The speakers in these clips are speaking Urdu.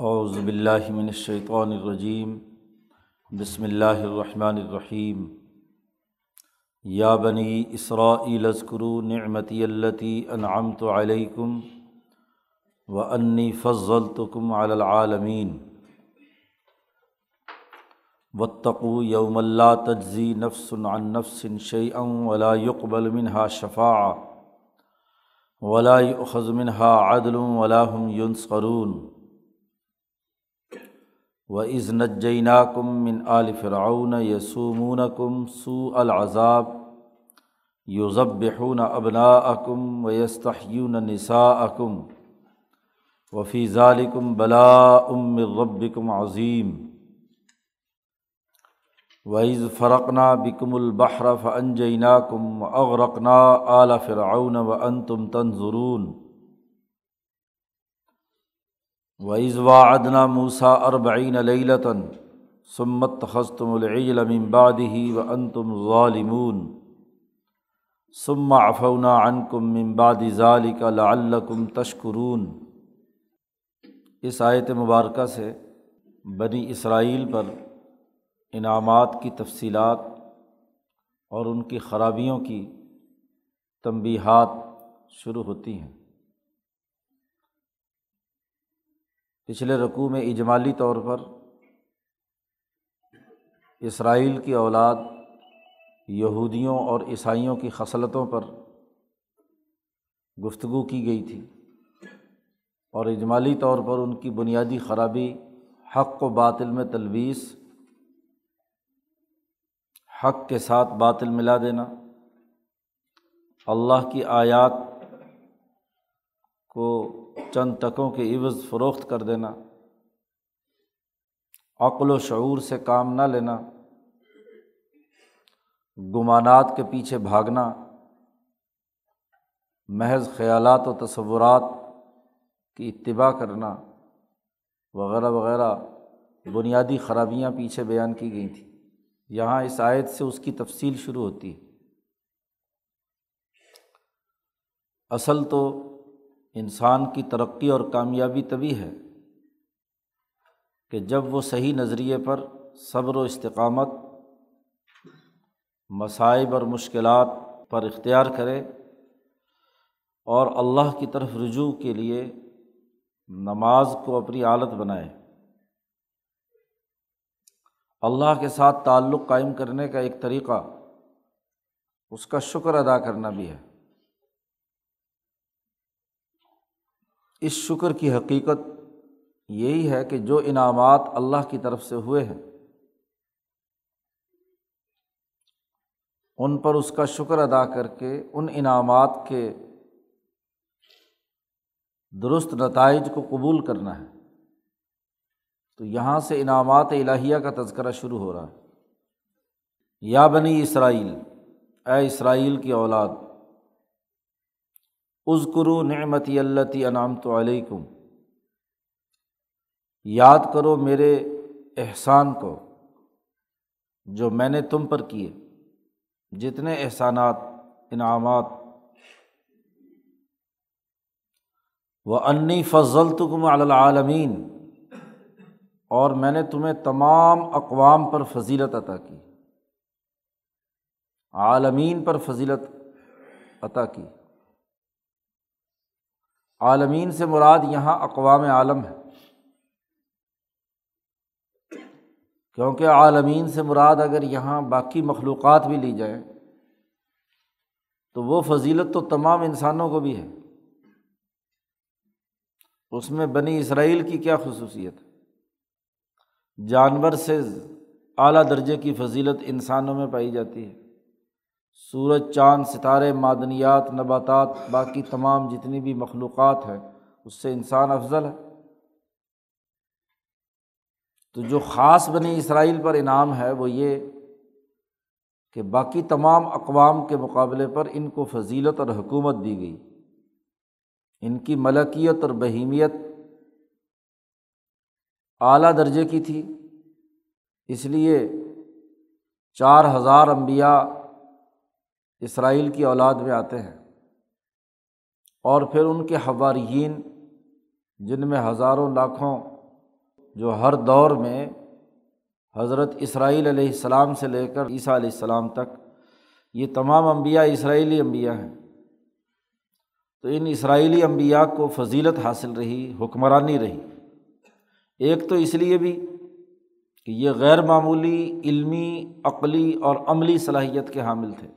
اعوذ باللہ من الشیطان الرجیم، بسم اللہ الرحمن الرحیم۔ یا بنی اسرائیل اذکروا نعمتی التی انعمت علیکم و انی فضلتکم علی العالمین۔ واتقوا یوم لا تجزی نفس عن نفس شیئا ولا يقبل منها شفاعة ولا يؤخذ منها عدل ولا هم ينصرون و از نجینہ کم من عال فرعون یسومون کم سو العذاب یوزبحون ابنا اکم و یستحیون نسا اکم وفی ذالکم بلا ام ربکم عظیم وعز فرقنا بکم البحر فنجینہ کم اغرقنا آل فرعون و انتم تنظرون و عزوا ادنا موسا اربعین لیلتاً سمت خستم العجل من بعدہ و انتم ظالمون. ثم عفونا عنکم من بعد ذالک لعلکم تشکرون اس آیت مبارکہ سے بنی اسرائیل پر انعامات کی تفصیلات اور ان کی خرابیوں کی تنبیہات شروع ہوتی ہیں۔ پچھلے رقوع میں اجمالی طور پر اسرائیل کی اولاد یہودیوں اور عیسائیوں کی خصلتوں پر گفتگو کی گئی تھی اور اجمالی طور پر ان کی بنیادی خرابی حق و باطل میں تلویث، حق کے ساتھ باطل ملا دینا، اللہ کی آیات کو چند ٹکوں کے عوض فروخت کر دینا۔ عقل و شعور سے کام نہ لینا۔ گمانات کے پیچھے بھاگنا۔ محض خیالات و تصورات کی اتباع کرنا۔ وغیرہ وغیرہ بنیادی خرابیاں پیچھے بیان کی گئی تھیں۔ یہاں اس آیت سے اس کی تفصیل شروع ہوتی ہے۔ اصل تو انسان کی ترقی اور کامیابی تبھی ہے کہ جب وہ صحیح نظریے پر صبر و استقامت، مصائب اور مشکلات پر اختیار کرے اور اللہ کی طرف رجوع کے لیے نماز کو اپنی عالت بنائے۔ اللہ کے ساتھ تعلق قائم کرنے کا ایک طریقہ اس کا شکر ادا کرنا بھی ہے۔ اس شکر کی حقیقت یہی ہے کہ جو انعامات اللہ کی طرف سے ہوئے ہیں، ان پر اس کا شکر ادا کر کے، ان انعامات کے درست نتائج کو قبول کرنا ہے۔ تو یہاں سے انعامات الہیہ کا تذکرہ شروع ہو رہا ہے۔ یا بنی اسرائیل، اے اسرائیل کی اولاد عزکرو نعمتی اللہ انعام تو علیکم۔ یاد کرو میرے احسان کو جو میں نے تم پر کیے۔ جتنے احسانات، انعامات۔ وہ انی فضل تکم العالمین اور میں نے تمہیں تمام اقوام پر فضیلت عطا کی۔ عالمین پر فضیلت عطا کی۔ عالمین سے مراد یہاں اقوام عالم ہے۔ کیونکہ عالمین سے مراد اگر یہاں باقی مخلوقات بھی لی جائیں، تو وہ فضیلت تو تمام انسانوں کو بھی ہے۔ اس میں بنی اسرائیل کی کیا خصوصیت؟ ہے جانور سے اعلیٰ درجے کی فضیلت انسانوں میں پائی جاتی ہے۔ سورج، چاند، ستارے، معدنیات، نباتات، باقی تمام جتنی بھی مخلوقات ہیں، اس سے انسان افضل ہے۔ تو جو خاص بنی اسرائیل پر انعام ہے، وہ یہ کہ باقی تمام اقوام کے مقابلے پر ان کو فضیلت اور حکومت دی گئی۔ ان کی ملکیت اور بہیمیت اعلیٰ درجے کی تھی۔ اس لیے چار ہزار امبیا اسرائیل کی اولاد میں آتے ہیں۔ اور پھر ان کے حوارین جن میں ہزاروں لاکھوں، جو ہر دور میں حضرت اسرائیل علیہ السلام سے لے کر عیسیٰ علیہ السلام تک، یہ تمام انبیاء اسرائیلی انبیاء ہیں۔ تو ان اسرائیلی انبیاء کو فضیلت حاصل رہی، حکمرانی رہی۔ ایک تو اس لیے بھی کہ یہ غیر معمولی، علمی، عقلی اور عملی صلاحیت کے حامل تھے۔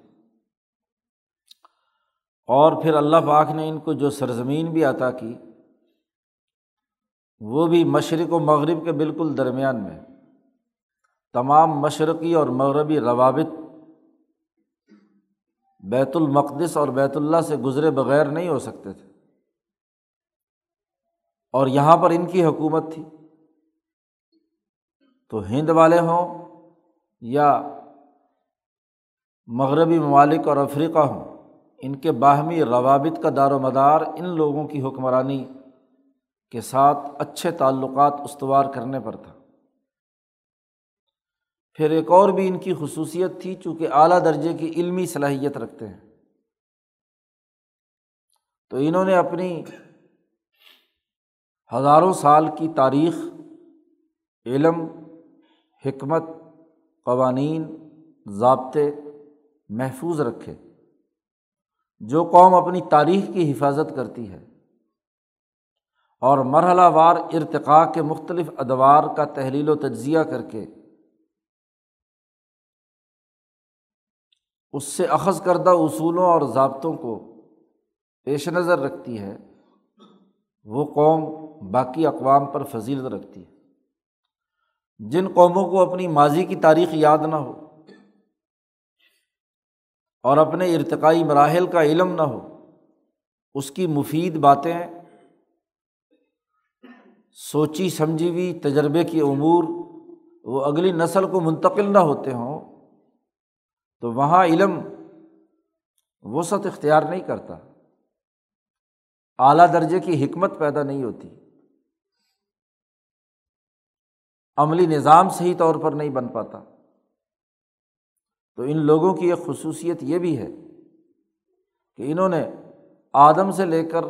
اور پھر اللہ پاک نے ان کو جو سرزمین بھی عطا کی، وہ بھی مشرق و مغرب کے بالکل درمیان میں۔ تمام مشرقی اور مغربی روابط بیت المقدس اور بیت اللہ سے گزرے بغیر نہیں ہو سکتے تھے۔ اور یہاں پر ان کی حکومت تھی۔ تو ہند والے ہوں یا مغربی ممالک اور افریقہ ہوں ان کے باہمی روابط کا دار و مدار ان لوگوں کی حکمرانی کے ساتھ اچھے تعلقات استوار کرنے پر تھا۔ پھر ایک اور بھی ان کی خصوصیت تھی، چونکہ اعلیٰ درجے کی علمی صلاحیت رکھتے ہیں۔ تو انہوں نے اپنی ہزاروں سال کی تاریخ، علم، حکمت، قوانین، ضابطے محفوظ رکھے۔ جو قوم اپنی تاریخ کی حفاظت کرتی ہے اور مرحلہ وار ارتقاء کے مختلف ادوار کا تحلیل و تجزیہ کر کے اس سے اخذ کردہ اصولوں اور ضابطوں کو پیش نظر رکھتی ہے، وہ قوم باقی اقوام پر فضیلت رکھتی ہے۔ جن قوموں کو اپنی ماضی کی تاریخ یاد نہ ہو اور اپنے ارتقائی مراحل کا علم نہ ہو، اس کی مفید باتیں، سوچی سمجھی ہوئی تجربے کی امور، وہ اگلی نسل کو منتقل نہ ہوتے ہوں، تو وہاں علم وسعت اختیار نہیں کرتا۔ اعلیٰ درجے کی حکمت پیدا نہیں ہوتی۔ عملی نظام صحیح طور پر نہیں بن پاتا۔ تو ان لوگوں کی ایک خصوصیت یہ بھی ہے کہ انہوں نے آدم سے لے کر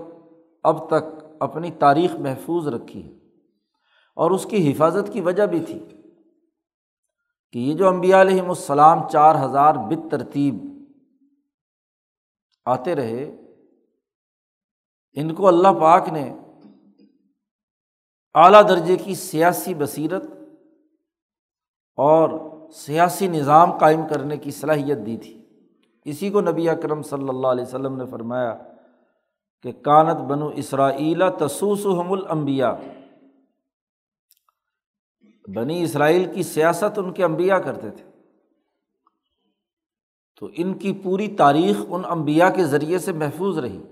اب تک اپنی تاریخ محفوظ رکھی ہے۔ اور اس کی حفاظت کی وجہ بھی تھی کہ یہ جو امبیا علیہم السلام چار ہزار بت ترتیب آتے رہے، ان کو اللہ پاک نے اعلیٰ درجے کی سیاسی بصیرت اور سیاسی نظام قائم کرنے کی صلاحیت دی تھی۔ اسی کو نبی اکرم صلی اللہ علیہ وسلم نے فرمایا کہ کانت بنو اسرائیلا تسوس حم المبیا بنی اسرائیل کی سیاست ان کے امبیا کرتے تھے۔ تو ان کی پوری تاریخ ان امبیا کے ذریعے سے محفوظ رہی۔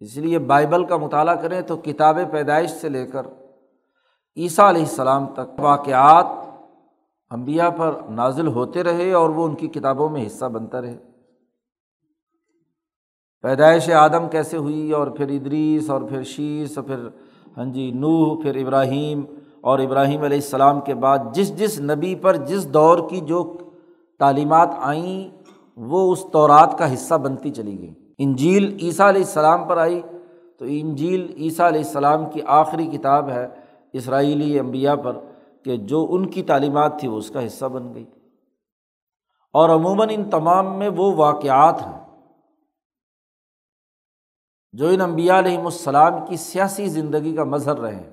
اس لیے بائبل کا مطالعہ کریں تو کتاب پیدائش سے لے کر عیسیٰ علیہ السلام تک واقعات امبیا پر نازل ہوتے رہے اور وہ ان کی کتابوں میں حصہ بنتا رہے۔ پیدائش آدم کیسے ہوئی اور پھر ادریس اور پھر شیش اور پھر ہاں جی نوح، پھر ابراہیم اور ابراہیم علیہ السلام کے بعد جس جس نبی پر جس دور کی جو تعلیمات آئیں، وہ اس طورات کا حصہ بنتی چلی گئیں انجیل عیسیٰ علیہ السلام پر آئی۔ تو انجیل عیسیٰ علیہ السلام کی آخری کتاب ہے اسرائیلی انبیاء پر۔ کہ جو ان کی تعلیمات تھی وہ اس کا حصہ بن گئی۔ اور عموماً ان تمام میں وہ واقعات ہیں جو ان انبیاء علیہم السلام کی سیاسی زندگی کا مظہر رہے ہیں۔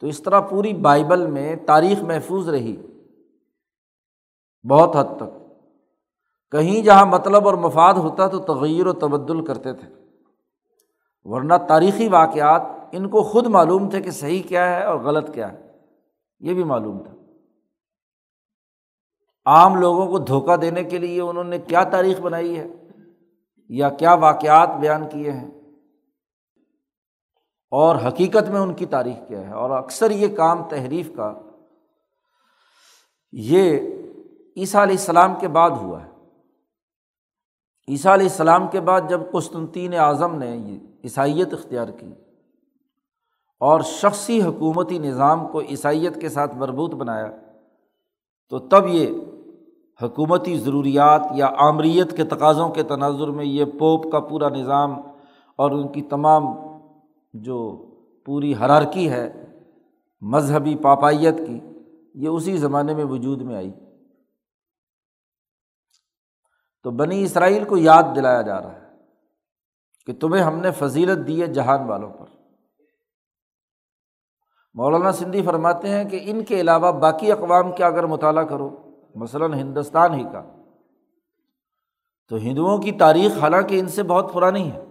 تو اس طرح پوری بائبل میں تاریخ محفوظ رہی بہت حد تک۔ کہیں جہاں مطلب اور مفاد ہوتا تو تغیر و تبدل کرتے تھے۔ ورنہ تاریخی واقعات ان کو خود معلوم تھے کہ صحیح کیا ہے اور غلط کیا ہے۔ یہ بھی معلوم تھا۔ عام لوگوں کو دھوکہ دینے کے لیے انہوں نے کیا تاریخ بنائی ہے؟ یا کیا واقعات بیان کیے ہیں؟ اور حقیقت میں ان کی تاریخ کیا ہے؟ اور اکثر یہ کام تحریف کا یہ عیسیٰ علیہ السلام کے بعد ہوا ہے۔ عیسیٰ علیہ السلام کے بعد جب قسطنطین اعظم نے عیسائیت اختیار کی اور شخصی حکومتی نظام کو عیسائیت کے ساتھ مربوط بنایا، تو تب یہ حکومتی ضروریات یا آمریت کے تقاضوں کے تناظر میں یہ پوپ کا پورا نظام اور ان کی تمام جو پوری حرارکی ہے مذہبی پاپائیت کی، یہ اسی زمانے میں وجود میں آئی۔ تو بنی اسرائیل کو یاد دلایا جا رہا ہے کہ تمہیں ہم نے فضیلت دی ہے جہان والوں پر۔ مولانا سندھی فرماتے ہیں کہ ان کے علاوہ باقی اقوام کا اگر مطالعہ کرو، مثلاً ہندوستان ہی کا، تو ہندوؤں کی تاریخ حالانکہ ان سے بہت پرانی ہے،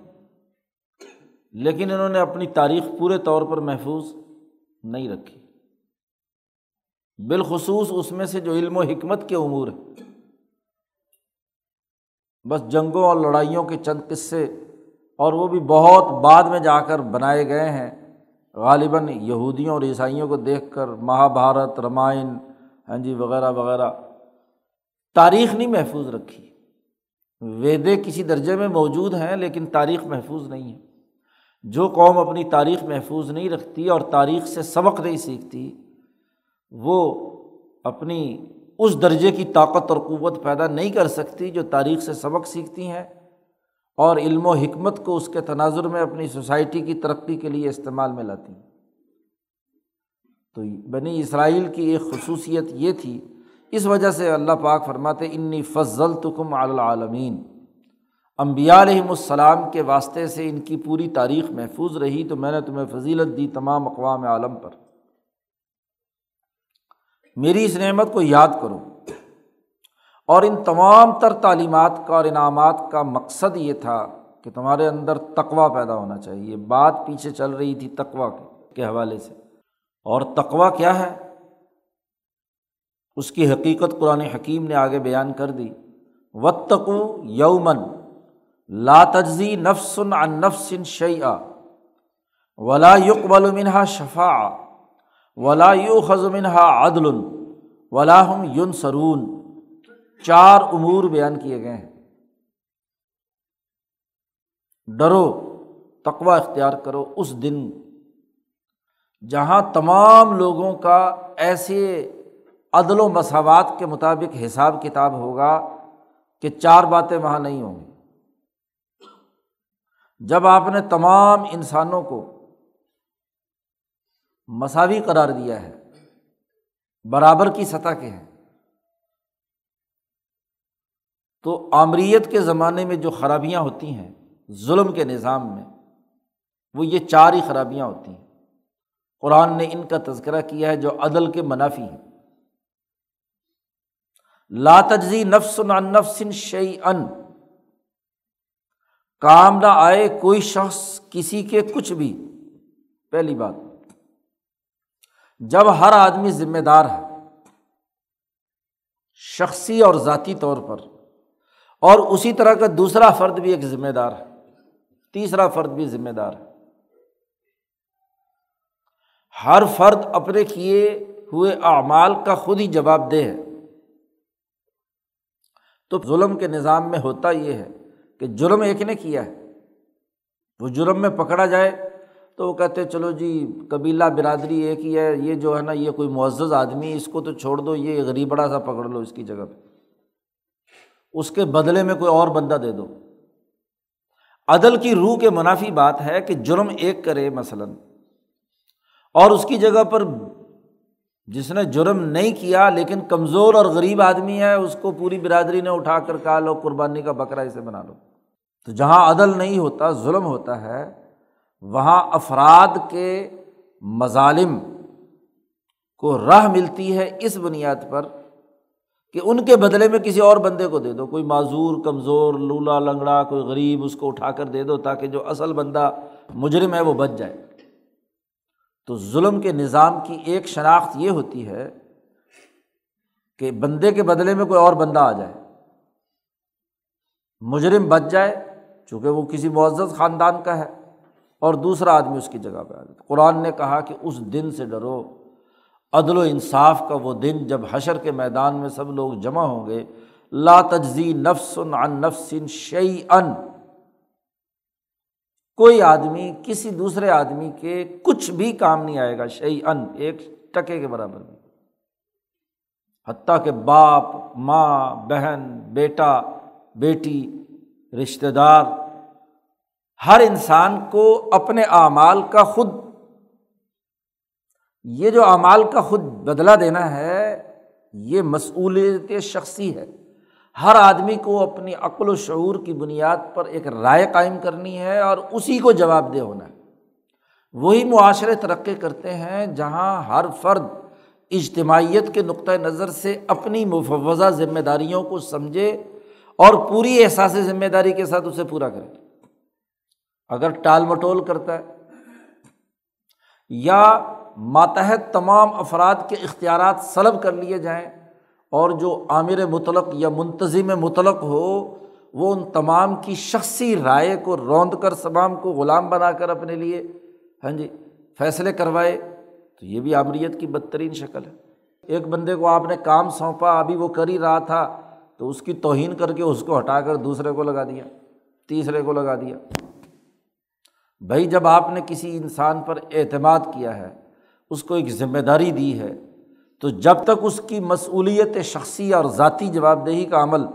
لیکن انہوں نے اپنی تاریخ پورے طور پر محفوظ نہیں رکھی۔ بالخصوص اس میں سے جو علم و حکمت کے امور ہیں۔ بس جنگوں اور لڑائیوں کے چند قصے اور وہ بھی بہت بعد میں جا کر بنائے گئے ہیں۔ غالباً یہودیوں اور عیسائیوں کو دیکھ کر مہابھارت، رمائن ہاں جی وغیرہ وغیرہ، تاریخ نہیں محفوظ رکھی۔ ویدے کسی درجے میں موجود ہیں لیکن تاریخ محفوظ نہیں ہے۔ جو قوم اپنی تاریخ محفوظ نہیں رکھتی اور تاریخ سے سبق نہیں سیکھتی، وہ اپنی اس درجے کی طاقت اور قوت پیدا نہیں کر سکتی جو تاریخ سے سبق سیکھتی ہیں۔ اور علم و حکمت کو اس کے تناظر میں اپنی سوسائٹی کی ترقی کے لیے استعمال میں لاتی ہیں۔ تو بنی اسرائیل کی ایک خصوصیت یہ تھی، اس وجہ سے اللہ پاک فرماتے، انی فضل تکم العالمین امبیا علیہم السلام کے واسطے سے ان کی پوری تاریخ محفوظ رہی، تو میں نے تمہیں فضیلت دی تمام اقوام عالم پر۔ میری اس نعمت کو یاد کرو۔ اور ان تمام تر تعلیمات کا اور انعامات کا مقصد یہ تھا کہ تمہارے اندر تقوا پیدا ہونا چاہیے۔ بات پیچھے چل رہی تھی تقوا کے حوالے سے۔ اور تقوا کیا ہے؟ اس کی حقیقت قرآن حکیم نے آگے بیان کر دی۔ وطقو یومن لا تجزی نفسن عن نفس شعیٰ ولا یقبل منہا شفا ولا یو منہا عدل ولا ہم یون سرون چار امور بیان کیے گئے ہیں۔ ڈرو تقوا اختیار کرو اس دن جہاں تمام لوگوں کا ایسے عدل و مساوات کے مطابق حساب کتاب ہوگا کہ چار باتیں وہاں نہیں ہوں گی۔ جب آپ نے تمام انسانوں کو مساوی قرار دیا ہے، برابر کی سطح کے ہیں تو آمریت کے زمانے میں جو خرابیاں ہوتی ہیں، ظلم کے نظام میں، وہ یہ چار ہی خرابیاں ہوتی ہیں۔ قرآن نے ان کا تذکرہ کیا ہے جو عدل کے منافی ہیں۔ لا تجزی نفس نفس شعی ان کام نہ آئے کوئی شخص کسی کے کچھ بھی۔ پہلی بات۔ جب ہر آدمی ذمہ دار ہے، شخصی اور ذاتی طور پر اور اسی طرح کا دوسرا فرد بھی ایک ذمہ دار ہے۔ تیسرا فرد بھی ذمہ دار ہے۔ ہر فرد اپنے کیے ہوئے اعمال کا خود ہی جواب دہ ہے۔ تو ظلم کے نظام میں ہوتا یہ ہے کہ جرم ایک نے کیا ہے۔ وہ جرم میں پکڑا جائے تو وہ کہتے چلو جی قبیلہ برادری ایک ہی ہے، یہ جو ہے نا، یہ کوئی معزز آدمی اس کو تو چھوڑ دو، یہ غریب بڑا سا پکڑ لو اس کی جگہ پہ۔ اس کے بدلے میں کوئی اور بندہ دے دو۔ عدل کی روح کے منافی بات ہے کہ جرم ایک کرے مثلاً۔ اور اس کی جگہ پر جس نے جرم نہیں کیا لیکن کمزور اور غریب آدمی ہے، اس کو پوری برادری نے اٹھا کر کہا لو، قربانی کا بکرا اسے بنا لو۔ تو جہاں عدل نہیں ہوتا، ظلم ہوتا ہے، وہاں افراد کے مظالم کو راہ ملتی ہے اس بنیاد پر۔ کہ ان کے بدلے میں کسی اور بندے کو دے دو، کوئی معذور، کمزور، لولا، لنگڑا، کوئی غریب، اس کو اٹھا کر دے دو تاکہ جو اصل بندہ مجرم ہے وہ بچ جائے۔ تو ظلم کے نظام کی ایک شناخت یہ ہوتی ہے کہ بندے کے بدلے میں کوئی اور بندہ آ جائے۔ مجرم بچ جائے چونکہ وہ کسی معزز خاندان کا ہے اور دوسرا آدمی اس کی جگہ پہ آ جائے۔ قرآن نے کہا کہ اس دن سے ڈرو۔ عدل و انصاف کا وہ دن جب حشر کے میدان میں سب لوگ جمع ہوں گے، لا تجزی نفس عن نفس شعی ان کوئی آدمی، کسی دوسرے آدمی کے کچھ بھی کام نہیں آئے گا شعی ان ایک ٹکے کے برابر۔ میں حتیٰ کہ باپ، ماں، بہن، بیٹا، بیٹی رشتے دار، ہر انسان کو اپنے اعمال کا خود یہ جو اعمال کا خود بدلا دینا ہے، یہ مصعولیت شخصی ہے۔ ہر آدمی کو اپنی عقل و شعور کی بنیاد پر ایک رائے قائم کرنی ہے اور اسی کو جواب دہ ہونا ہے۔ وہی معاشرے ترقی کرتے ہیں جہاں ہر فرد اجتماعیت کے نقطۂ نظر سے اپنی مفوضہ ذمہ داریوں کو سمجھے اور پوری احساس ذمہ داری کے ساتھ اسے پورا کرے۔ اگر ٹال مٹول کرتا ہے یا ماتحت تمام افراد کے اختیارات سلب کر لیے جائیں اور جو عامر مطلق یا منتظم مطلق ہو، وہ ان تمام کی شخصی رائے کو روند کر تمام کو غلام بنا کر اپنے لیے ہاں جی فیصلے کروائے، تو یہ بھی آمریت کی بدترین شکل ہے۔ ایک بندے کو آپ نے کام سونپا، ابھی وہ کر ہی رہا تھا، تو اس کی توہین کر کے اس کو ہٹا کر دوسرے کو لگا دیا، تیسرے کو لگا دیا۔ بھائی، جب آپ نے کسی انسان پر اعتماد کیا ہے اس کو ایک ذمہ داری دی ہے، تو جب تک اس کی مصولیت شخصی اور ذاتی جواب دہی کا عمل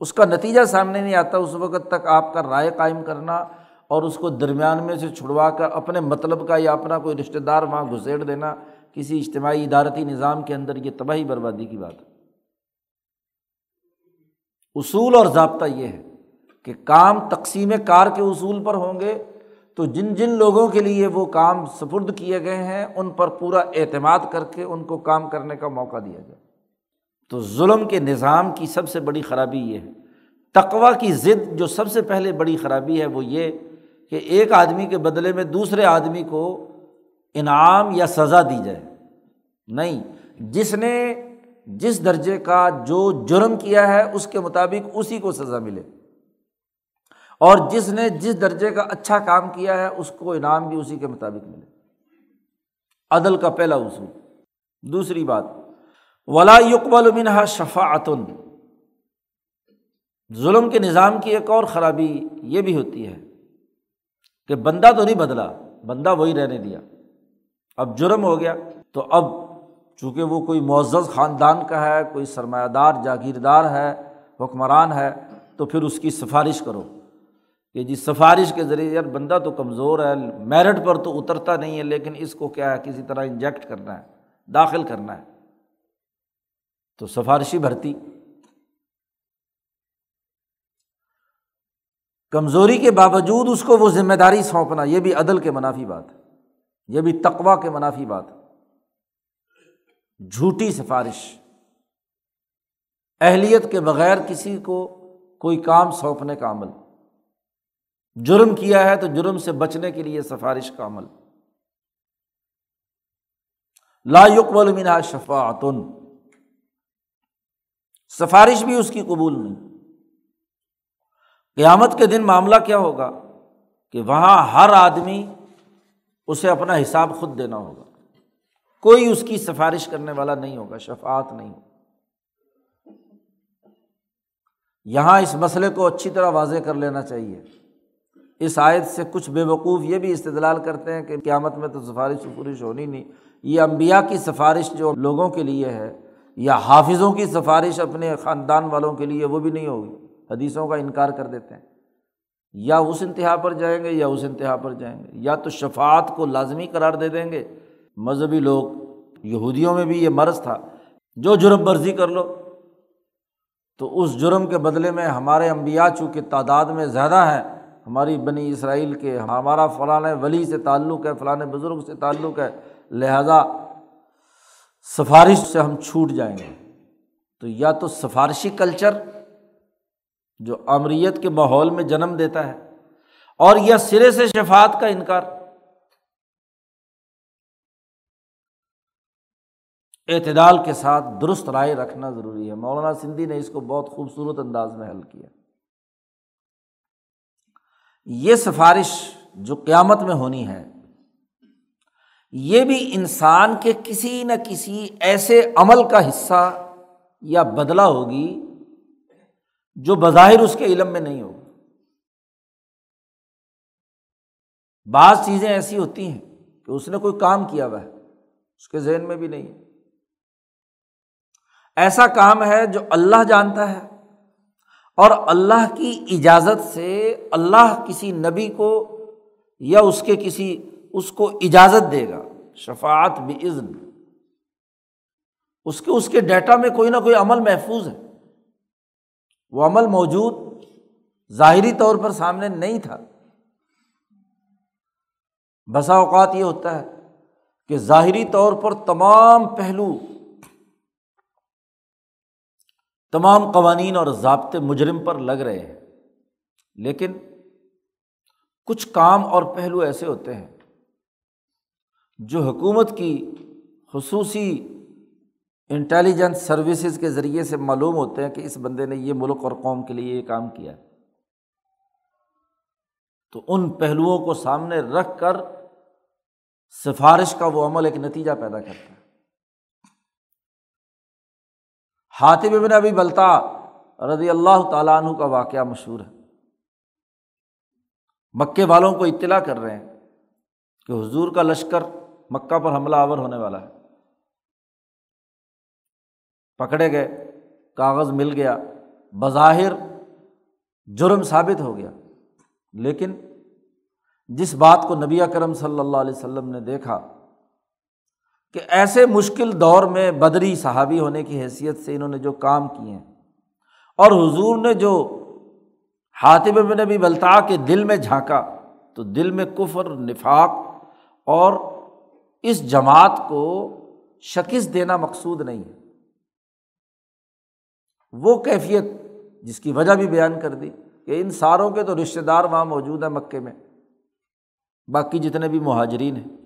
اس کا نتیجہ سامنے نہیں آتا، اس وقت تک آپ کا رائے قائم کرنا اور اس کو درمیان میں سے چھڑوا کر اپنے مطلب کا یا اپنا کوئی رشتہ دار وہاں گھسیڑ دینا، کسی اجتماعی ادارتی نظام کے اندر یہ تباہی بربادی کی بات ہے۔ اصول اور ضابطہ یہ ہے کہ کام تقسیم کار کے اصول پر ہوں گے تو جن جن لوگوں کے لیے وہ کام سپرد کیے گئے ہیں، ان پر پورا اعتماد کر کے ان کو کام کرنے کا موقع دیا جائے۔ تو ظلم کے نظام کی سب سے بڑی خرابی یہ ہے۔ تقوا کی ضد جو سب سے پہلے بڑی خرابی ہے وہ یہ کہ ایک آدمی کے بدلے میں دوسرے آدمی کو انعام یا سزا دی جائے۔ نہیں، جس نے جس درجے کا جو جرم کیا ہے، اس کے مطابق اسی کو سزا ملے۔ اور جس نے جس درجے کا اچھا کام کیا ہے، اس کو انعام بھی اسی کے مطابق ملے۔ عدل کا پہلا اصول۔ دوسری بات، ولا یقبل منہا شفاعتن ظلم کے نظام کی ایک اور خرابی یہ بھی ہوتی ہے کہ بندہ تو نہیں بدلا، بندہ وہی رہنے دیا۔ اب جرم ہو گیا، تو اب چونکہ وہ کوئی معزز خاندان کا ہے، کوئی سرمایہ دار، جاگیردار ہے، حکمران ہے، تو پھر اس کی سفارش کرو۔ کہ جی سفارش کے ذریعے یار بندہ تو کمزور ہے، میرٹ پر تو اترتا نہیں ہے، لیکن اس کو کیا ہے، کسی طرح انجیکٹ کرنا ہے، داخل کرنا ہے۔ تو سفارشی بھرتی۔ کمزوری کے باوجود اس کو وہ ذمہ داری سونپنا، یہ بھی عدل کے منافی بات ہے۔ یہ بھی تقوا کے منافی بات ہے۔ جھوٹی سفارش۔ اہلیت کے بغیر کسی کو کوئی کام سونپنے کا عمل۔ جرم کیا ہے تو جرم سے بچنے کے لیے سفارش کا عمل۔ لا یقبل منہا شفاعتن۔ سفارش بھی اس کی قبول نہیں۔ قیامت کے دن معاملہ کیا ہوگا؟ کہ وہاں ہر آدمی اسے اپنا حساب خود دینا ہوگا۔ کوئی اس کی سفارش کرنے والا نہیں ہوگا شفات نہیں۔ ہوگا یہاں اس مسئلے کو اچھی طرح واضح کر لینا چاہیے۔ اس آیت سے کچھ بے وقوف یہ بھی استدلال کرتے ہیں کہ قیامت میں تو سفارش سفارش ہونی نہیں۔ یہ امبیا کی سفارش جو لوگوں کے لیے ہے یا حافظوں کی سفارش اپنے خاندان والوں کے لیے وہ بھی نہیں ہوگی۔ حدیثوں کا انکار کر دیتے ہیں۔ یا اس انتہا پر جائیں گے یا اس انتہا پر جائیں گے۔ یا تو شفات کو لازمی قرار دے دیں گے۔ مذہبی لوگ، یہودیوں میں بھی یہ مرض تھا۔ جو جرم برضی کر لو۔ تو اس جرم کے بدلے میں ہمارے امبیا چونکہ تعداد میں زیادہ ہیں ہماری بنی اسرائیل کے ہمارا فلاں ولی سے تعلق ہے، فلاں بزرگ سے تعلق ہے، لہٰذا سفارش سے ہم چھوٹ جائیں گے۔ تو یا تو سفارشی کلچر جو امریت کے ماحول میں جنم دیتا ہے، اور یا سرے سے شفات کا انکار۔ اعتدال کے ساتھ درست رائے رکھنا ضروری ہے۔ مولانا سندھی نے اس کو بہت خوبصورت انداز میں حل کیا۔ یہ سفارش جو قیامت میں ہونی ہے، یہ بھی انسان کے کسی نہ کسی ایسے عمل کا حصہ یا بدلا ہوگی جو بظاہر اس کے علم میں نہیں ہوگا بعض چیزیں ایسی ہوتی ہیں کہ اس نے کوئی کام کیا ہوا ہے، اس کے ذہن میں بھی نہیں ایسا کام ہے جو اللہ جانتا ہے۔ اور اللہ کی اجازت سے اللہ کسی نبی کو یا اس کے کسی اس کو اجازت دے گا شفات بھی اس کے اس کے ڈیٹا میں کوئی نہ کوئی عمل محفوظ ہے۔ وہ عمل موجود ظاہری طور پر سامنے نہیں تھا۔ بسا اوقات یہ ہوتا ہے کہ ظاہری طور پر تمام پہلو تمام قوانین اور ضابطے مجرم پر لگ رہے ہیں۔ لیکن کچھ کام اور پہلو ایسے ہوتے ہیں جو حکومت کی خصوصی انٹیلیجنس سروسز کے ذریعے سے معلوم ہوتے ہیں کہ اس بندے نے یہ ملک اور قوم کے لیے یہ کام کیا ہے۔ تو ان پہلوؤں کو سامنے رکھ کر سفارش کا وہ عمل ایک نتیجہ پیدا کرتا ہے۔ ہاتھی بن ابھی بلتا رضی اللہ تعالیٰ عنہ کا واقعہ مشہور ہے۔ مکے والوں کو اطلاع کر رہے ہیں کہ حضور کا لشکر مکہ پر حملہ آور ہونے والا ہے۔ پکڑے گئے، کاغذ مل گیا، بظاہر جرم ثابت ہو گیا۔ لیکن جس بات کو نبی کرم صلی اللہ علیہ وسلم نے دیکھا کہ ایسے مشکل دور میں بدری صحابی ہونے کی حیثیت سے انہوں نے جو کام کیے ہیں۔ اور حضور نے جو حاطب بن نبی بلتا کے دل میں جھانکا، تو دل میں کفر، نفاق اور اس جماعت کو شکست دینا مقصود نہیں ہے۔ وہ کیفیت جس کی وجہ بھی بیان کر دی کہ ان ساروں کے تو رشتے دار وہاں موجود ہیں مکے میں، باقی جتنے بھی مہاجرین ہیں۔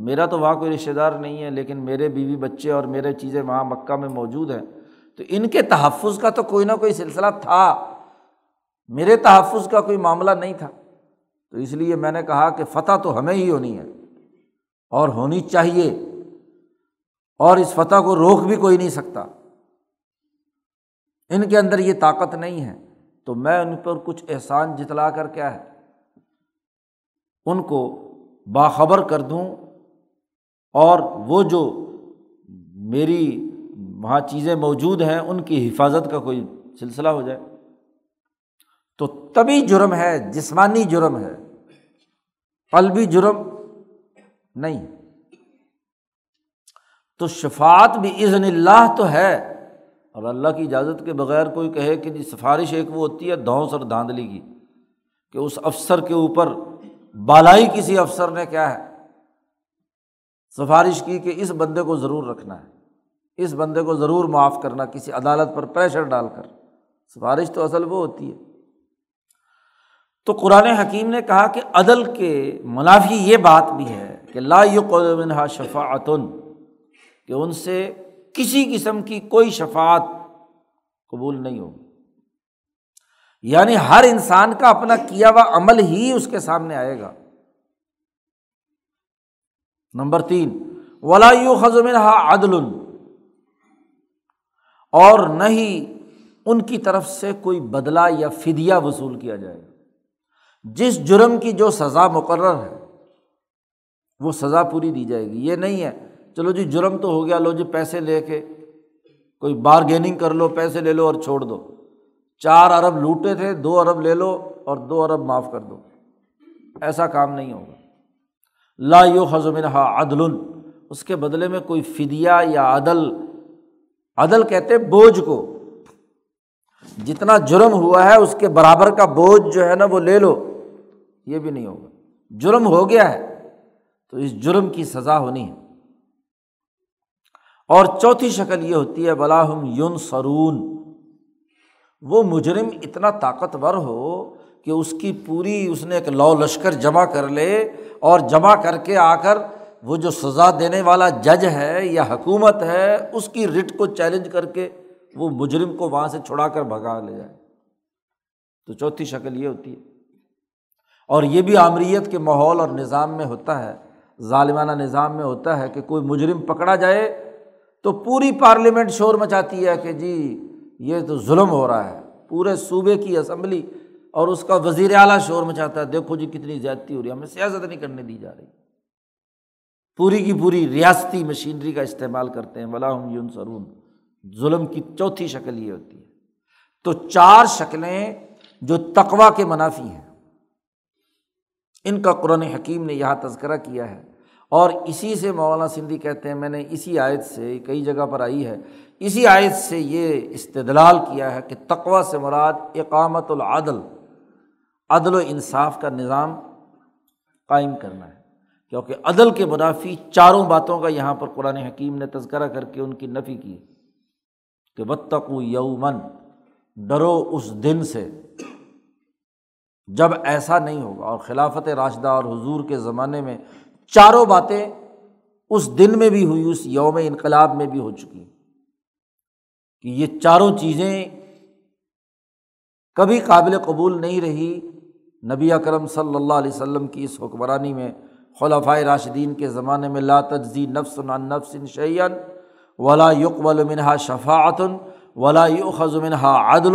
میرا تو وہاں کوئی رشتے دار نہیں ہے، لیکن میرے بیوی بچے اور میرے چیزیں وہاں مکہ میں موجود ہیں۔ تو ان کے تحفظ کا تو کوئی نہ کوئی سلسلہ تھا۔ میرے تحفظ کا کوئی معاملہ نہیں تھا۔ تو اس لیے میں نے کہا کہ فتح تو ہمیں ہی ہونی ہے اور ہونی چاہیے۔ اور اس فتح کو روک بھی کوئی نہیں سکتا۔ ان کے اندر یہ طاقت نہیں ہے۔ تو میں ان پر کچھ احسان جتلا کر کیا ہے ان کو باخبر کر دوں۔ اور وہ جو میری وہاں چیزیں موجود ہیں، ان کی حفاظت کا کوئی سلسلہ ہو جائے۔ تو تبھی جرم ہے، جسمانی جرم ہے، قلبی جرم نہیں۔ تو شفات بھی عزن اللہ تو ہے، اور اللہ کی اجازت کے بغیر کوئی کہے کہ جی سفارش ایک وہ ہوتی ہے، دھونس اور دھاندلی کی، کہ اس افسر کے اوپر بالائی کسی افسر نے کیا ہے۔ سفارش کی کہ اس بندے کو ضرور رکھنا ہے۔ اس بندے کو ضرور معاف کرنا، کسی عدالت پر پریشر ڈال کر۔ سفارش تو اصل وہ ہوتی ہے۔ تو قرآن حکیم نے کہا کہ عدل کے منافی یہ بات بھی ہے کہ لا منہا شفاعتن، کہ ان سے کسی قسم کی کوئی شفات قبول نہیں ہوگی۔ یعنی ہر انسان کا اپنا کیا ہوا عمل ہی اس کے سامنے آئے گا۔ نمبر تین، ولا خزمہ عدل۔ اور نہ ہی ان کی طرف سے کوئی بدلا یا فدیا وصول کیا جائے۔ گا جس جرم کی جو سزا مقرر ہے، وہ سزا پوری دی جائے گی۔ یہ نہیں ہے، چلو جی جرم تو ہو گیا، لو جی پیسے لے کے کوئی بارگیننگ کر لو، پیسے لے لو اور چھوڑ دو۔ چار ارب لوٹے تھے، دو ارب لے لو اور دو ارب معاف کر دو۔ ایسا کام نہیں ہوگا۔ لا یو حضمنہا عدل۔ اس کے بدلے میں کوئی فدیہ یا عدل عدل کہتے بوجھ کو۔ جتنا جرم ہوا ہے، اس کے برابر کا بوجھ جو ہے نا، وہ لے لو۔ یہ بھی نہیں ہوگا۔ جرم ہو گیا ہے، تو اس جرم کی سزا ہونی ہے۔ اور چوتھی شکل یہ ہوتی ہے بلاہم یون سرون وہ مجرم اتنا طاقتور ہو کہ اس کی پوری اس نے ایک لو لشکر جمع کر لے اور جمع کر کے آ کر وہ جو سزا دینے والا جج ہے یا حکومت ہے، اس کی رٹ کو چیلنج کر کے وہ مجرم کو وہاں سے چھڑا کر بھگا لے جائے۔ تو چوتھی شکل یہ ہوتی ہے۔ اور یہ بھی آمریت کے ماحول اور نظام میں ہوتا ہے، ظالمانہ نظام میں ہوتا ہے کہ کوئی مجرم پکڑا جائے تو پوری پارلیمنٹ شور مچاتی ہے کہ جی یہ تو ظلم ہو رہا ہے۔ پورے صوبے کی اسمبلی اور اس کا وزیر اعلیٰ شور مچاتا ہے، دیکھو جی کتنی زیادتی ہو رہی ہے ہمیں سیاست نہیں کرنے دی جا رہی۔ پوری کی پوری ریاستی مشینری کا استعمال کرتے ہیں ولاحم یون سرون ظلم کی چوتھی شکل یہ ہوتی ہے۔ تو چار شکلیں جو تقوا کے منافی ہیں۔ ان کا قرآن حکیم نے یہاں تذکرہ کیا ہے۔ اور اسی سے مولانا سندھی کہتے ہیں، میں نے اسی آیت سے، کئی جگہ پر آئی ہے، اسی آیت سے یہ استدلال کیا ہے کہ تقوا سے مراد اقامت العدل۔ عدل و انصاف کا نظام قائم کرنا ہے۔ کیونکہ عدل کے منافی چاروں باتوں کا یہاں پر قرآن حکیم نے تذکرہ کر کے ان کی نفی کی کہ بتقو یومن ڈرو اس دن سے۔ جب ایسا نہیں ہوگا اور خلافت راشدہ اور حضور کے زمانے میں چاروں باتیں اس دن میں بھی ہوئی، اس یوم انقلاب میں بھی ہو چکی۔ کہ یہ چاروں چیزیں کبھی قابل قبول نہیں رہی نبی اکرم صلی اللہ علیہ وسلم کی اس حکمرانی میں خلافۂ راشدین کے زمانے میں لا تجزی نفس نفس شعین ولا یق منہا شفاعتن ولا یوخذ منہا عدل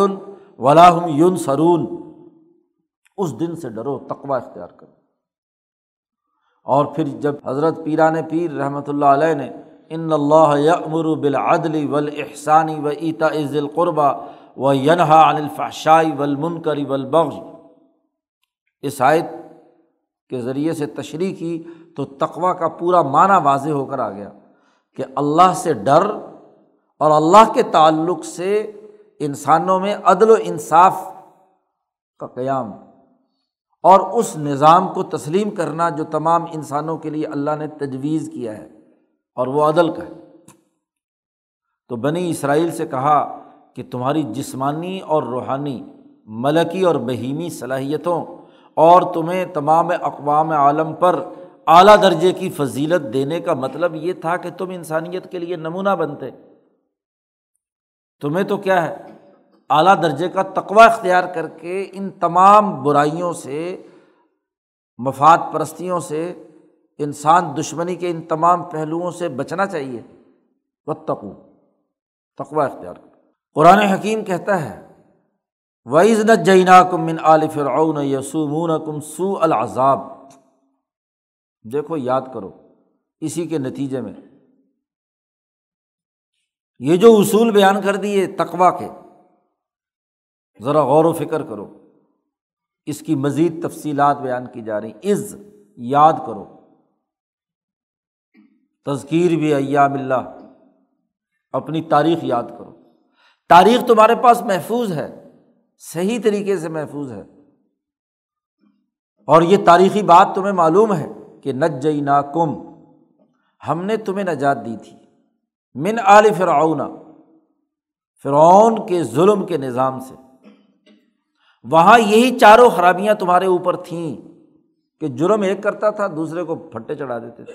ولا ہم یون سرون اس دن سے ڈرو تقوا اختیار کرو۔ اور پھر جب حضرت پیران پیر رحمۃ اللہ علیہ نے ان اللہ یمر بالعدل و و عیتا عز القربہ و ینہا عن الفحشائی ولمنکری ولبغ اس آیت کے ذریعے سے تشریح کی تو تقوا کا پورا معنی واضح ہو کر آ گیا کہ اللہ سے ڈر اور اللہ کے تعلق سے انسانوں میں عدل و انصاف کا قیام اور اس نظام کو تسلیم کرنا جو تمام انسانوں کے لیے اللہ نے تجویز کیا ہے اور وہ عدل کا ہے۔ تو بنی اسرائیل سے کہا کہ تمہاری جسمانی اور روحانی ملکی اور بہیمی صلاحیتوں اور تمہیں تمام اقوام عالم پر اعلیٰ درجے کی فضیلت دینے کا مطلب یہ تھا کہ تم انسانیت کے لیے نمونہ بنتے۔ تمہیں تو کیا ہے؟ اعلیٰ درجے کا تقوا اختیار کر کے ان تمام برائیوں سے، مفاد پرستیوں سے، انسان دشمنی کے ان تمام پہلوؤں سے بچنا چاہیے۔ و تقو تقوا اختیار قرآن حکیم کہتا ہے وعز نہ جینا کم من عال فرعون یسومون کم سو العذاب۔ دیکھو، یاد کرو، اسی کے نتیجے میں یہ جو اصول بیان کر دیے تقوا کے، ذرا غور و فکر کرو، اس کی مزید تفصیلات بیان کی جا رہی عز یاد کرو، تذکیر بھی ایام اللہ، اپنی تاریخ یاد کرو۔ تاریخ تمہارے پاس محفوظ ہے۔ صحیح طریقے سے محفوظ ہے۔ اور یہ تاریخی بات تمہیں معلوم ہے کہ نج جئی نا کم ہم نے تمہیں نجات دی تھی۔ من عال فرعون فرعون کے ظلم کے نظام سے۔ وہاں یہی چاروں خرابیاں تمہارے اوپر تھیں کہ جرم ایک کرتا تھا، دوسرے کو پھٹے چڑھا دیتے تھے۔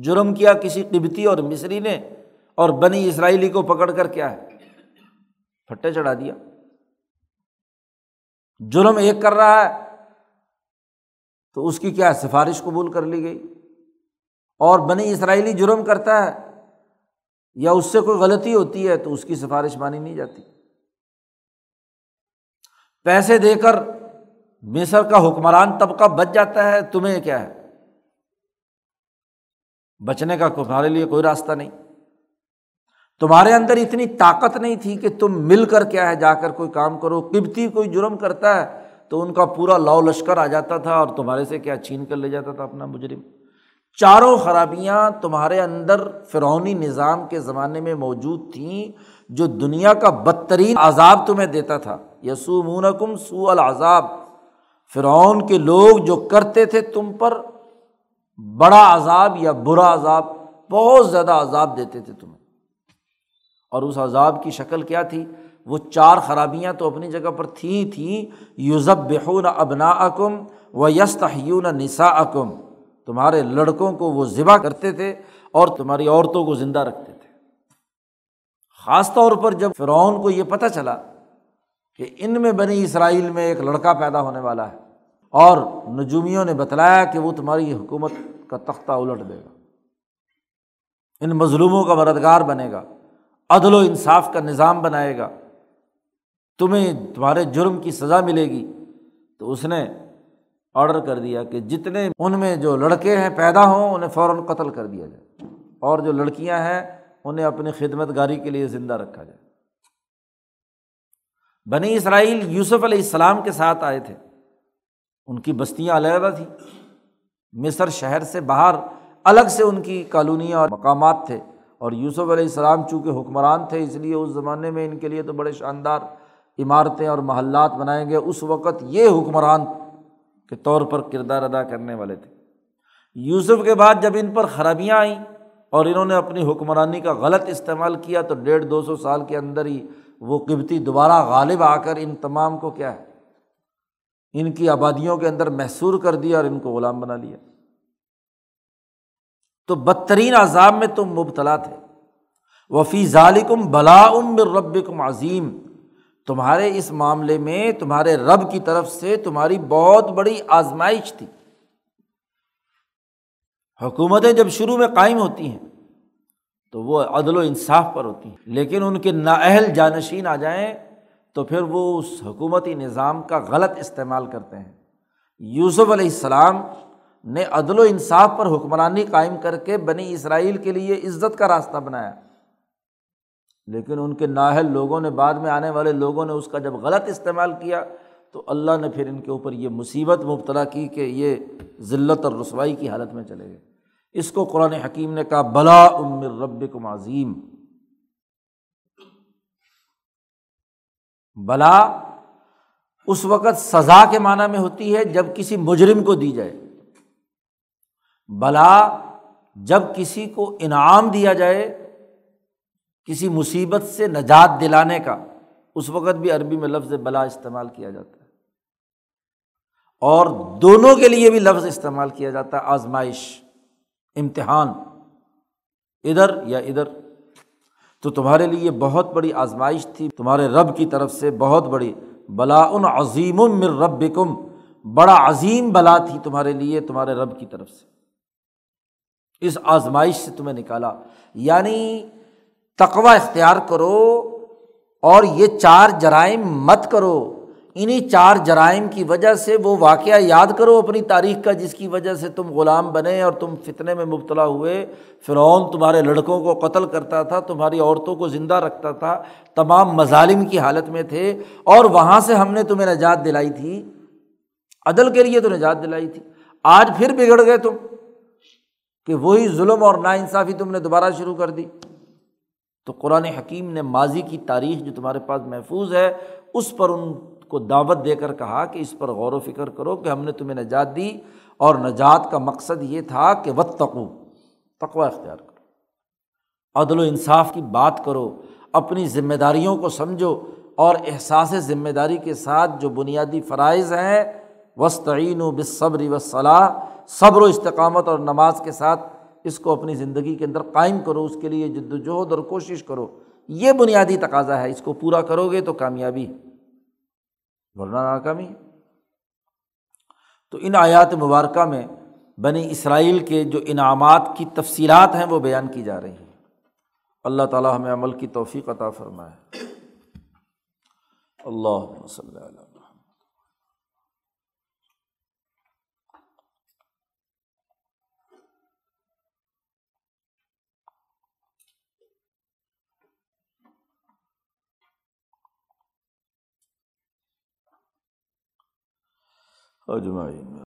جرم کیا کسی قبتی اور مصری نے اور بنی اسرائیلی کو پکڑ کر کیا ہے؟ پھٹے چڑھا دیا۔ جرم ایک کر رہا ہے، تو اس کی کیا سفارش قبول کر لی گئی؟ اور بنی اسرائیلی جرم کرتا ہے یا اس سے کوئی غلطی ہوتی ہے تو اس کی سفارش مانی نہیں جاتی؟ پیسے دے کر مصر کا حکمران طبقہ بچ جاتا ہے، تمہیں کیا ہے؟ بچنے کا تمہارے لیے کوئی راستہ نہیں۔ تمہارے اندر اتنی طاقت نہیں تھی کہ تم مل کر کیا ہے، جا کر کوئی کام کرو۔ قبتی کوئی جرم کرتا ہے تو ان کا پورا لاؤ لشکر آ جاتا تھا اور تمہارے سے کیا چھین کر لے جاتا تھا اپنا مجرم۔ چاروں خرابیاں تمہارے اندر فرونی نظام کے زمانے میں موجود تھیں، جو دنیا کا بدترین عذاب تمہیں دیتا تھا۔ یسو مونکم سو العذاب۔ فرعون کے لوگ جو کرتے تھے تم پر بڑا عذاب یا برا عذاب، بہت زیادہ عذاب دیتے تھے تمہیں۔ اور اس عذاب کی شکل کیا تھی؟ وہ چار خرابیاں تو اپنی جگہ پر تھیں تھیں یوزب بہون ابنا اکم و یس تحیون نسا اکم تمہارے لڑکوں کو وہ ذبح کرتے تھے اور تمہاری عورتوں کو زندہ رکھتے تھے۔ خاص طور پر جب فرعون کو یہ پتہ چلا کہ ان میں بنی اسرائیل میں ایک لڑکا پیدا ہونے والا ہے اور نجومیوں نے بتلایا کہ وہ تمہاری حکومت کا تختہ الٹ دے گا۔ ان مظلوموں کا مددگار بنے گا۔ عدل و انصاف کا نظام بنائے گا، تمہیں تمہارے جرم کی سزا ملے گی۔ تو اس نے آڈر کر دیا کہ جتنے ان میں جو لڑکے ہیں پیدا ہوں، انہیں فوراً قتل کر دیا جائے۔ اور جو لڑکیاں ہیں، انہیں اپنی خدمت گاری کے لیے زندہ رکھا جائے۔ بنی اسرائیل یوسف علیہ السلام کے ساتھ آئے تھے۔ ان کی بستیاں علیحدہ تھیں۔ مصر شہر سے باہر الگ سے ان کی کالونیاں اور مقامات تھے۔ اور یوسف علیہ السلام چونکہ حکمران تھے، اس لیے اس زمانے میں ان کے لیے تو بڑے شاندار عمارتیں اور محلات بنائے گئے۔ اس وقت یہ حکمران کے طور پر کردار ادا کرنے والے تھے۔ یوسف کے بعد جب ان پر خرابیاں آئیں اور انہوں نے اپنی حکمرانی کا غلط استعمال کیا تو ڈیڑھ دو سو سال کے اندر ہی وہ قبتی دوبارہ غالب آ کر ان تمام کو کیا ہے؟ ان کی آبادیوں کے اندر محسور کر دیا اور ان کو غلام بنا لیا۔ تو بدترین عذاب میں تم مبتلا تھے۔ وفی ظالکم بلا ام رب کم عظیم تمہارے اس معاملے میں تمہارے رب کی طرف سے تمہاری بہت بڑی آزمائش تھی۔ حکومتیں جب شروع میں قائم ہوتی ہیں تو وہ عدل و انصاف پر ہوتی ہیں، لیکن ان کے نااہل جانشین آ جائیں تو پھر وہ اس حکومتی نظام کا غلط استعمال کرتے ہیں۔ یوسف علیہ السلام نے عدل و انصاف پر حکمرانی قائم کر کے بنی اسرائیل کے لیے عزت کا راستہ بنایا۔ لیکن ان کے نااہل لوگوں نے بعد میں آنے والے لوگوں نے اس کا جب غلط استعمال کیا تو اللہ نے پھر ان کے اوپر یہ مصیبت مبتلا کی کہ یہ ذلت اور رسوائی کی حالت میں چلے گئے۔ اس کو قرآن حکیم نے کہا، بلا امر رب کم عظیم۔ بلا اس وقت سزا کے معنی میں ہوتی ہے جب کسی مجرم کو دی جائے۔ بلا جب کسی کو انعام دیا جائے کسی مصیبت سے نجات دلانے کا، اس وقت بھی عربی میں لفظ بلا استعمال کیا جاتا ہے۔ اور دونوں کے لیے بھی لفظ استعمال کیا جاتا ہے، آزمائش، امتحان، ادھر یا ادھر۔ تو تمہارے لیے بہت بڑی آزمائش تھی، تمہارے رب کی طرف سے بہت بڑی۔ بلا ان عظیم مر رب کم بڑا عظیم بلا تھی تمہارے لیے، تمہارے رب کی طرف سے۔ اس آزمائش سے تمہیں نکالا۔ یعنی تقوا اختیار کرو اور یہ چار جرائم مت کرو۔ انہیں چار جرائم کی وجہ سے وہ واقعہ یاد کرو اپنی تاریخ کا، جس کی وجہ سے تم غلام بنے اور تم فتنے میں مبتلا ہوئے۔ فرعون تمہارے لڑکوں کو قتل کرتا تھا، تمہاری عورتوں کو زندہ رکھتا تھا، تمام مظالم کی حالت میں تھے۔ اور وہاں سے ہم نے تمہیں نجات دلائی تھی۔ عدل کے لیے تو نجات دلائی تھی۔ آج پھر بگڑ گئے تم۔ کہ وہی ظلم اور نا انصافی تم نے دوبارہ شروع کر دی۔ تو قرآن حکیم نے ماضی کی تاریخ جو تمہارے پاس محفوظ ہے، اس پر ان کو دعوت دے کر کہا کہ اس پر غور و فکر کرو کہ ہم نے تمہیں نجات دی۔ اور نجات کا مقصد یہ تھا کہ و تقو تقوا اختیار کرو۔ عدل و انصاف کی بات کرو، اپنی ذمہ داریوں کو سمجھو اور احساس ذمہ داری کے ساتھ جو بنیادی فرائض ہیں وسطین و بصبری و صلاح صبر و استقامت اور نماز کے ساتھ اس کو اپنی زندگی کے اندر قائم کرو، اس کے لیے جد وجہد اور کوشش کرو۔ یہ بنیادی تقاضا ہے، اس کو پورا کرو گے تو کامیابی۔ ورنہ ناکامی۔ تو ان آیات مبارکہ میں بنی اسرائیل کے جو انعامات کی تفصیلات ہیں، وہ بیان کی جا رہی ہیں۔ اللہ تعالیٰ ہمیں عمل کی توفیق عطا فرمائے۔ اللہ وسلم۔ اجمعین۔